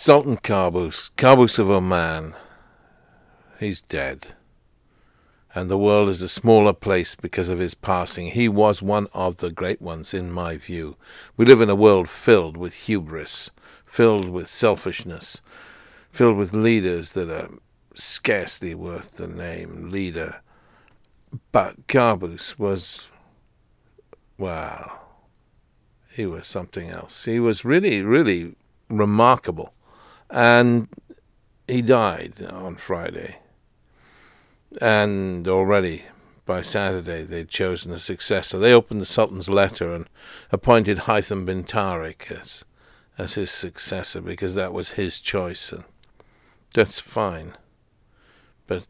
Sultan Qaboos, Qaboos of Oman, he's dead. And the world is a smaller place because of his passing. He was one of the great ones, in my view. We live in a world filled with hubris, filled with selfishness, filled with leaders that are scarcely worth the name leader. But Qaboos was, well, he was something else. He was really, really remarkable. And he died on Friday. And already by Saturday they'd chosen a successor. They opened the Sultan's letter and appointed Haytham bin Tariq as, as his successor because that was his choice. And that's fine. But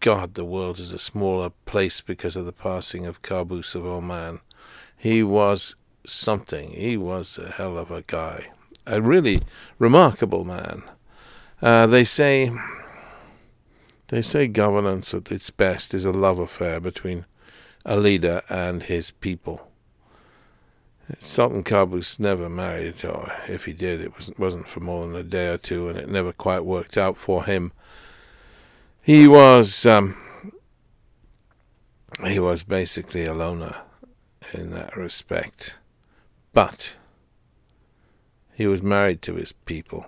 God, the world is a smaller place because of the passing of Qaboos of Oman. He was something. He was a hell of a guy. A really remarkable man. Uh, they say they say governance at its best is a love affair between a leader and his people. Sultan Qaboos never married, or if he did, it wasn't, wasn't for more than a day or two, and it never quite worked out for him. He was um, he was basically a loner in that respect, but he was married to his people,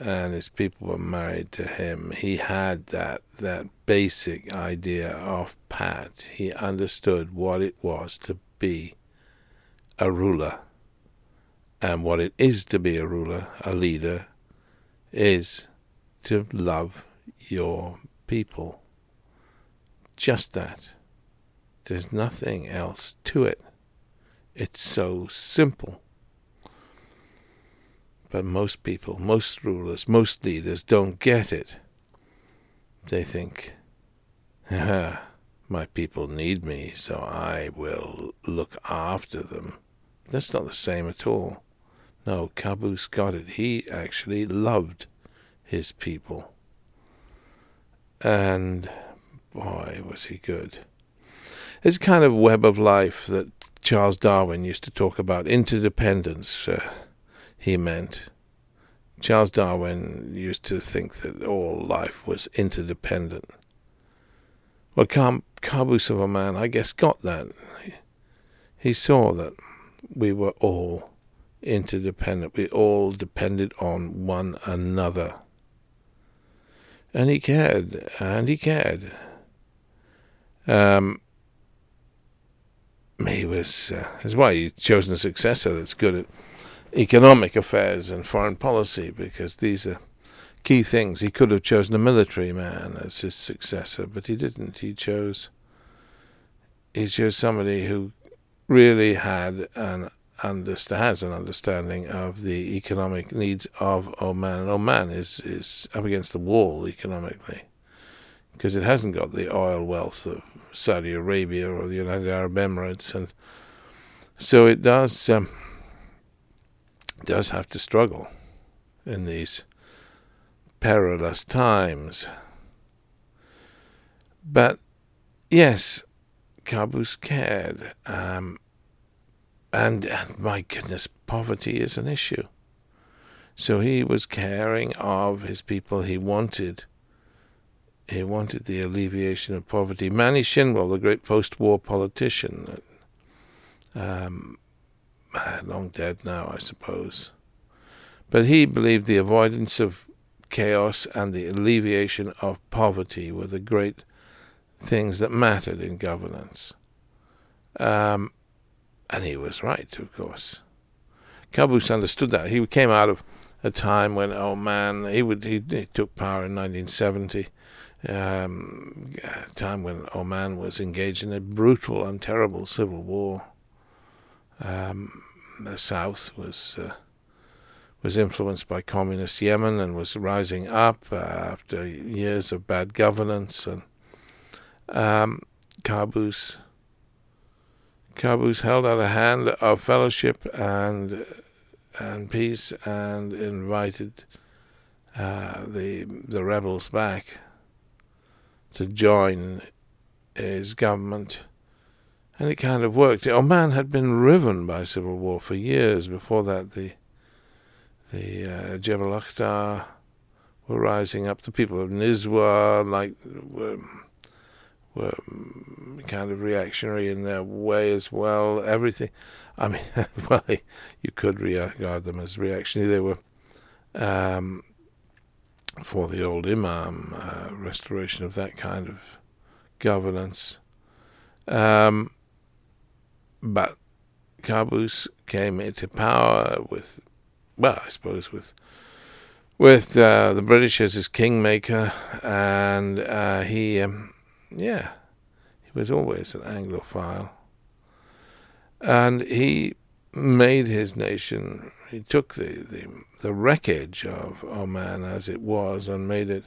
and his people were married to him. He had that that basic idea of Pat. He understood what it was to be a ruler, and what it is to be a ruler, a leader, is to love your people. Just that. There's nothing else to it. It's so simple. But most people, most rulers, most leaders don't get it. They think, ah, my people need me, so I will look after them. That's not the same at all. No, Qaboos got it. He actually loved his people. And boy, was he good. It's a kind of web of life that Charles Darwin used to talk about interdependence. Uh, he meant. Charles Darwin used to think that all life was interdependent. Well, Car- Qaboos of Oman, I guess, got that. He, he saw that we were all interdependent. We all depended on one another. And he cared, and he cared. Um, he was, uh, that's why he's chosen a successor that's good at economic affairs and foreign policy, because these are key things. He could have chosen a military man as his successor, but he didn't. He chose he chose somebody who really had an understand, has an understanding of the economic needs of Oman. Oman is, is up against the wall economically because it hasn't got the oil wealth of Saudi Arabia or the United Arab Emirates. And so it does, um, does have to struggle in these perilous times. But yes, Qaboos cared. Um, and, and my goodness, poverty is an issue. So he was caring of his people. He wanted he wanted the alleviation of poverty. Manny Shinwell, the great post-war politician, um, long dead now, I suppose, but he believed the avoidance of chaos and the alleviation of poverty were the great things that mattered in governance. Um, and he was right, of course. Qaboos understood that. He came out of a time when, oh man, he would he, he took power in 1970, um, a time when Oman was engaged in a brutal and terrible civil war. Um, the south was uh, was influenced by communist Yemen and was rising up uh, after years of bad governance and um, Qaboos held out a hand of fellowship and and peace and invited uh, the the rebels back to join his government, and it kind of worked. Oman had been riven by civil war for years. Before that, the the uh, Jebel Akhdar were rising up. The people of Nizwa, like, were, were kind of reactionary in their way as well. Everything, I mean, well, you could regard them as reactionary. They were um, for the old Imam, uh, restoration of that kind of governance. Um, but Qaboos came into power with, well, I suppose with with uh, the British as his kingmaker, and uh, he, um, yeah, he was always an Anglophile, and he made his nation. He took the, the, the wreckage of Oman as it was and made it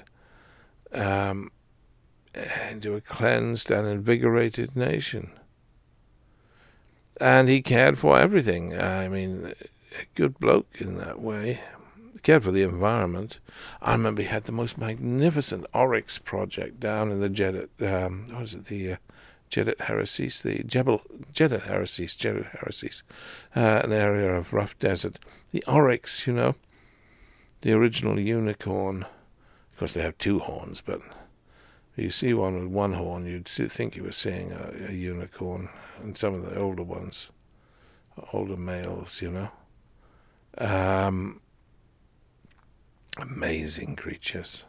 um, into a cleansed and invigorated nation. And he cared for everything. I mean, a good bloke in that way. He cared for the environment. I remember he had the most magnificent oryx project down in the Jeddah. Um, was it? The uh, Jeddah Harasis, the Jebel Jeddah Harasis, Jeddah Harasis, uh, an area of rough desert. The oryx, you know, the original unicorn. Of course, they have two horns, but you see one with one horn, you'd think you were seeing a, a, unicorn, and some of the older ones, older males, you know. Um, amazing creatures.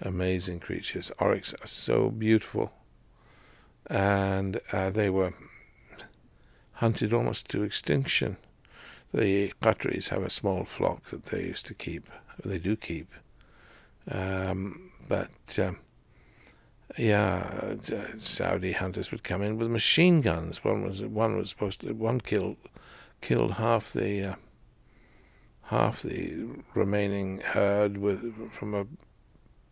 Amazing creatures. Oryx are so beautiful and uh, they were hunted almost to extinction. The Qataris have a small flock that they used to keep, they do keep, um, but um, yeah, uh, Saudi hunters would come in with machine guns. One was one was supposed to one killed killed half the uh, half the remaining herd with from a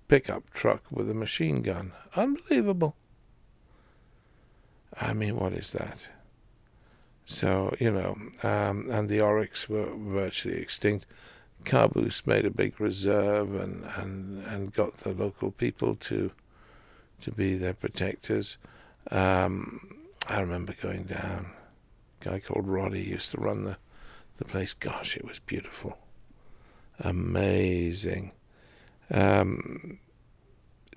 pickup truck with a machine gun. Unbelievable. I mean, what is that? So, you know, um, and the oryx were virtually extinct. Qaboos made a big reserve and, and, and got the local people to to be their protectors. Um, I remember going down. A guy called Roddy used to run the, the place. Gosh, it was beautiful. Amazing. Um,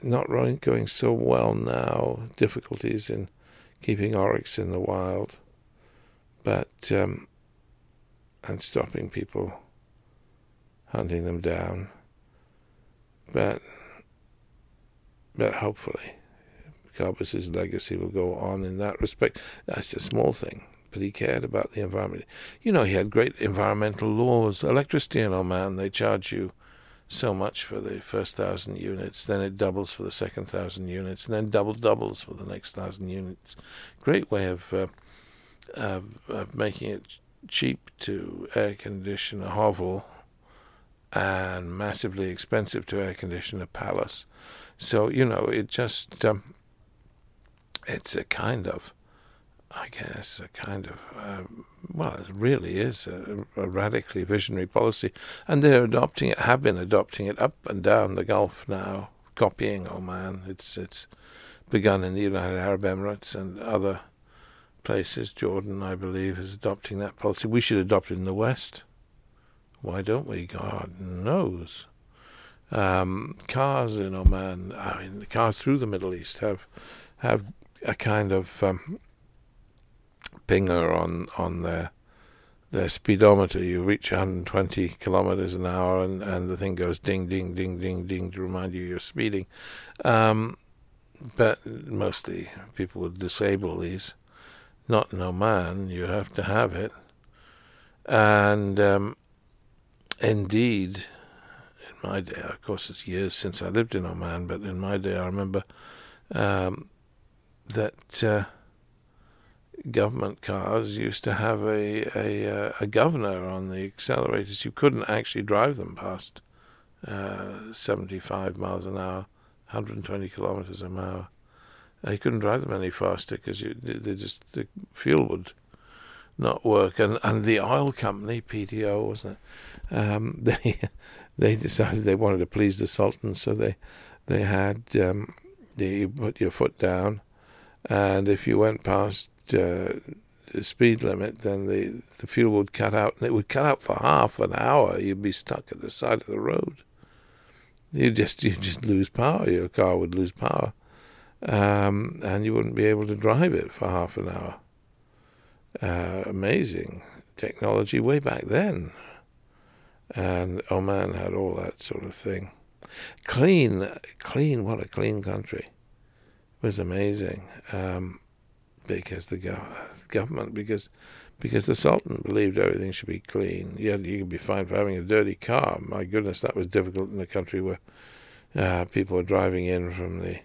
not going so well now. Difficulties in keeping oryx in the wild, but um, and stopping people hunting them down. But but hopefully, Qaboos's legacy will go on in that respect. That's a small thing, but he cared about the environment. You know, he had great environmental laws. Electricity in Oman, they charge you so much for the first thousand units, then it doubles for the second thousand units, and then double doubles for the next thousand units. Great way of uh, of making it cheap to air condition a hovel and massively expensive to air condition a palace. So you know, it just um, it's a kind of I guess, a kind of, uh, well, it really is a, a, radically visionary policy. And they're adopting it, have been adopting it up and down the Gulf now, copying Oman. It's, it's begun in the United Arab Emirates and other places. Jordan, I believe, is adopting that policy. We should adopt it in the West. Why don't we? God knows. Um, cars in Oman, I mean, cars through the Middle East have have a kind of um, pinger on on their their speedometer. You reach 120 kilometers an hour, and, and the thing goes ding, ding, ding, ding, ding to remind you you're speeding. Um, but mostly people would disable these. Not in Oman, you have to have it. And um, indeed, in my day, of course, it's years since I lived in Oman, but in my day, I remember um, that. Uh, government cars used to have a a, uh, a governor on the accelerators. You couldn't actually drive them past uh, 75 miles an hour, 120 kilometers an hour. You couldn't drive them any faster because you they just the fuel would not work. And and the oil company PDO wasn't it? Um, they they decided they wanted to please the Sultan, so they they had um, you put your foot down, and if you went past uh, the speed limit, then the, the fuel would cut out, and it would cut out for half an hour. You'd be stuck at the side of the road. You just you just lose power. Your car would lose power, um, and you wouldn't be able to drive it for half an hour. Uh, amazing technology way back then, and Oman had all that sort of thing. Clean, clean. What a clean country! It was amazing. Um, because the go- government, because because the Sultan believed everything should be clean. Yeah, you could be fined for having a dirty car. My goodness, that was difficult in a country where uh, people were driving in from the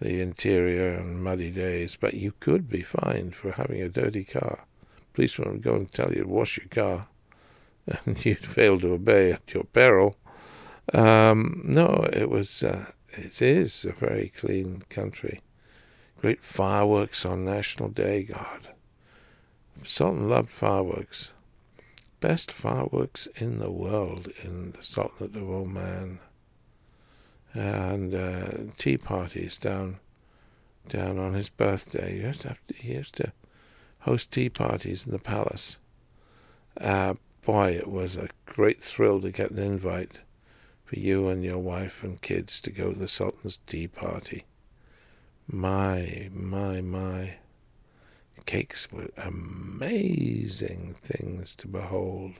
the interior on muddy days. But you could be fined for having a dirty car. Policemen would go and tell you to wash your car, and you'd fail to obey at your peril. Um, no, it was. Uh, it is a very clean country. Great fireworks on National Day, God. Sultan loved fireworks. Best fireworks in the world in the Sultanate of Oman. And uh, tea parties down down on his birthday. He used to, to, he used to host tea parties in the palace. Uh, boy, it was a great thrill to get an invite for you and your wife and kids to go to the Sultan's tea party. My, my, my. Cakes were amazing things to behold.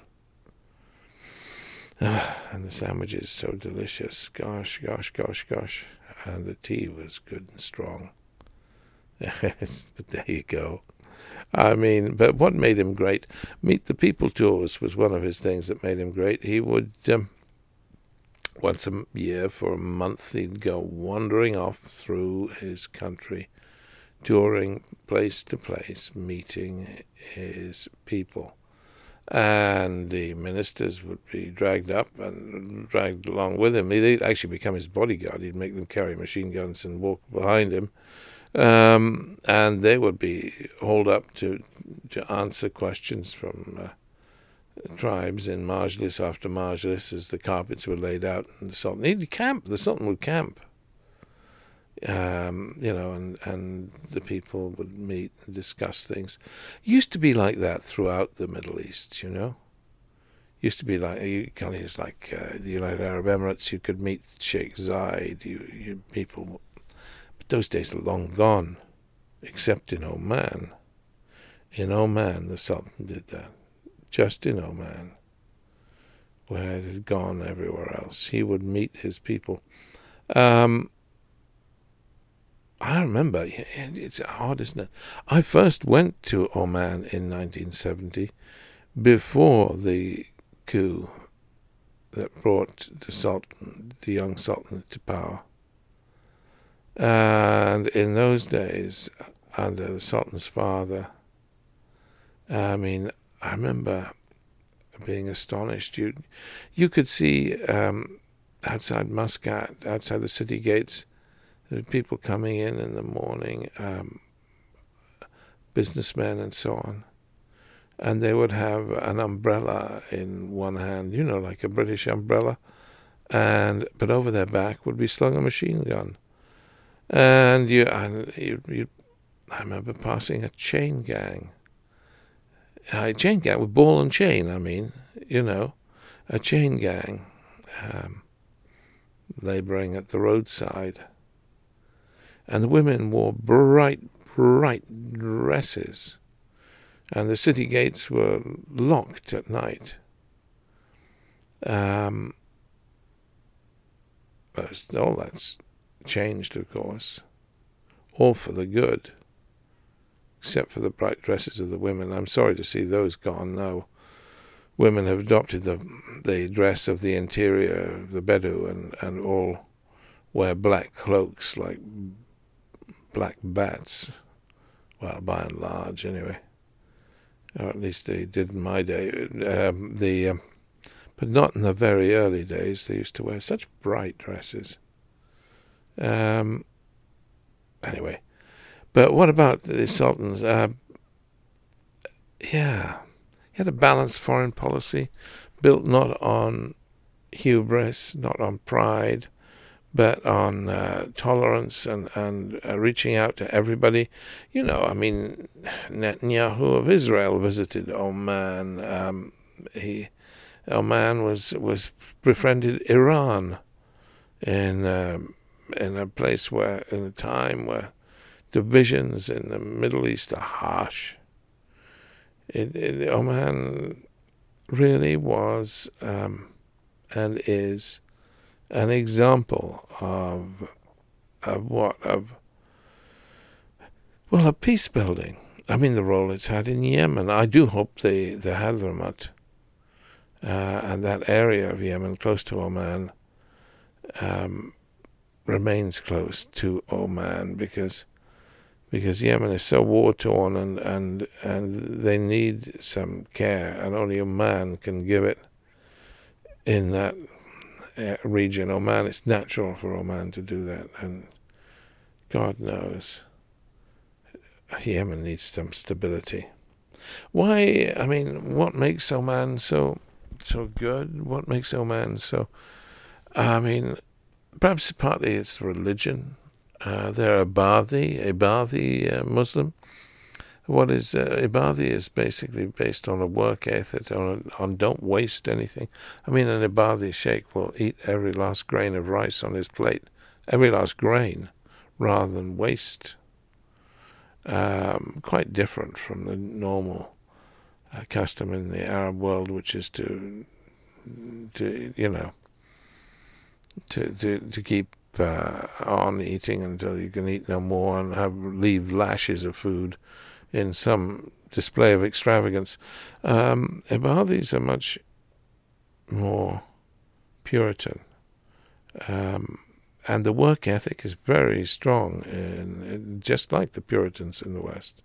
Ah, and the sandwiches so delicious. Gosh, gosh, gosh, gosh. And the tea was good and strong. Yes, but there you go. I mean, but what made him great? Meet the People tours was one of his things that made him great. He would um, once a year for a month, he'd go wandering off through his country, touring place to place, meeting his people. And the ministers would be dragged up and dragged along with him. He'd actually become his bodyguard. He'd make them carry machine guns and walk behind him. Um, and they would be hauled up to to answer questions from uh, tribes in Majlis after Majlis as the carpets were laid out and the Sultan he'd camp. The Sultan would camp. Um, you know, and, and the people would meet and discuss things. Used to be like that throughout the Middle East, you know. Used to be like you kind of like uh, the United Arab Emirates. You could meet Sheikh Zayed. You, you people, but those days are long gone, except in Oman. In Oman, the Sultan did that just in Oman, where it had gone everywhere else. He would meet his people. Um, I remember, it's hard, isn't it? I first went to Oman in 1970 before the coup that brought the Sultan, the young Sultan, to power. And in those days, under the Sultan's father, I mean, I remember being astonished. You, you could see um, outside Muscat, outside the city gates, people coming in in the morning, um, businessmen and so on, and they would have an umbrella in one hand, you know, like a British umbrella, and but over their back would be slung a machine gun, and you, and you, you I remember passing a chain gang. A chain gang with ball and chain. I mean, you know, a chain gang um, labouring at the roadside, and the women wore bright, bright dresses, and the city gates were locked at night. Um, all that's changed, of course, all for the good except for the bright dresses of the women. I'm sorry to see those gone now. Women have adopted the the dress of the interior, the Bedou, and, and all wear black cloaks like black bats. Well, by and large, anyway. Or at least they did in my day. Um, the um, but not in the very early days. They used to wear such bright dresses. Um, anyway, but what about the Sultans? Uh, yeah, he had a balanced foreign policy built not on hubris, not on pride, bet on uh, tolerance and and uh, reaching out to everybody. You know, I mean, Netanyahu of Israel visited Oman. Um, he Oman was was befriended Iran in um, in a place where in a time where divisions in the Middle East are harsh. It, it, Oman really was um, and is an example of of what of well, a peace building. I mean, the role it's had in Yemen. I do hope the the Hadramaut uh, and that area of Yemen, close to Oman, um, remains close to Oman because because Yemen is so war torn and, and and they need some care, and only Oman can give it in that uh, region. Oman, it's natural for Oman to do that, and God knows Yemen needs some stability. Why? I mean, what makes Oman so so good? What makes Oman so? I mean, perhaps partly it's religion. Uh, they're Ibadi, Ibadi uh, Muslim what is uh, Ibadi is basically based on a work ethic, on, on don't waste anything. I mean, an Ibadi sheikh will eat every last grain of rice on his plate, every last grain, rather than waste. Um, quite different from the normal uh, custom in the Arab world, which is to, to you know, to to to keep uh, on eating until you can eat no more and have leave lashes of food in some display of extravagance. Um, Ibadis are much more Puritan. Um, and the work ethic is very strong, in, in, just like the Puritans in the West.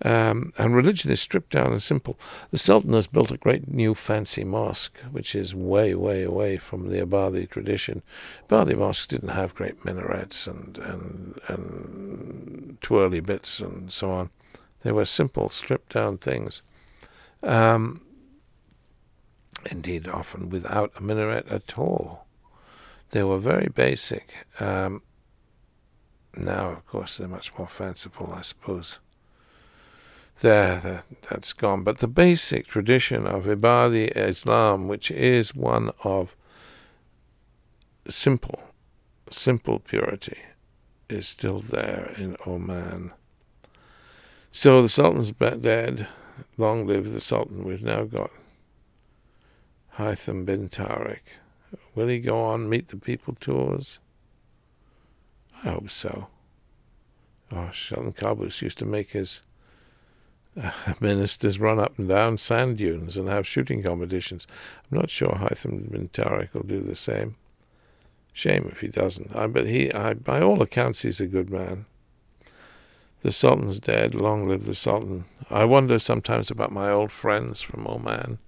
Um, and religion is stripped down and simple. The Sultan has built a great new fancy mosque, which is way, way away from the Ibadi tradition. Ibadi mosques didn't have great minarets and, and, and twirly bits and so on. They were simple, stripped down things. Um, indeed, often without a minaret at all. They were very basic. Um, now, of course, they're much more fanciful, I suppose. There, that, that's gone. But the basic tradition of Ibadi Islam, which is one of simple, simple purity, is still there in Oman. So the Sultan's dead. Long live the Sultan. We've now got Haitham bin Tariq. Will he go on Meet the People tours? I hope so. Oh, Sultan Qaboos used to make his uh, ministers run up and down sand dunes and have shooting competitions. I'm not sure Haitham bin Tariq will do the same. Shame if he doesn't. I bet he, I, by all accounts, he's a good man. The Sultan's dead. Long live the Sultan. I wonder sometimes about my old friends from Oman.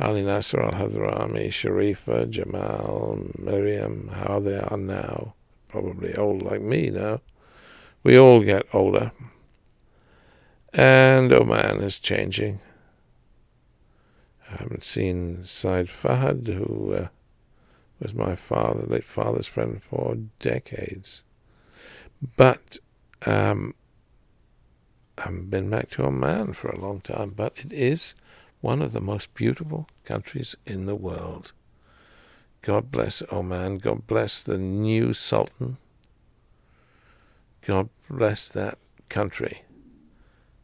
Ali Nasser al Hadrami, Sharifa, Jamal, Miriam, how they are now. Probably old like me now. We all get older. And Oman is changing. I haven't seen Said Fahad, who uh, was my father, late father's friend for decades. But um, I haven't been back to Oman for a long time, but it is one of the most beautiful countries in the world. God bless Oman. God bless the new Sultan. God bless that country.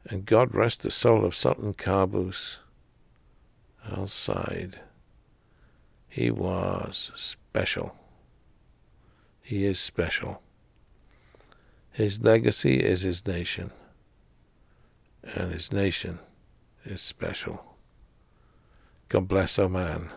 And God rest the soul of Sultan Qaboos al Said. He was special. He is special. His legacy is his nation, and his nation is special. God bless Oman.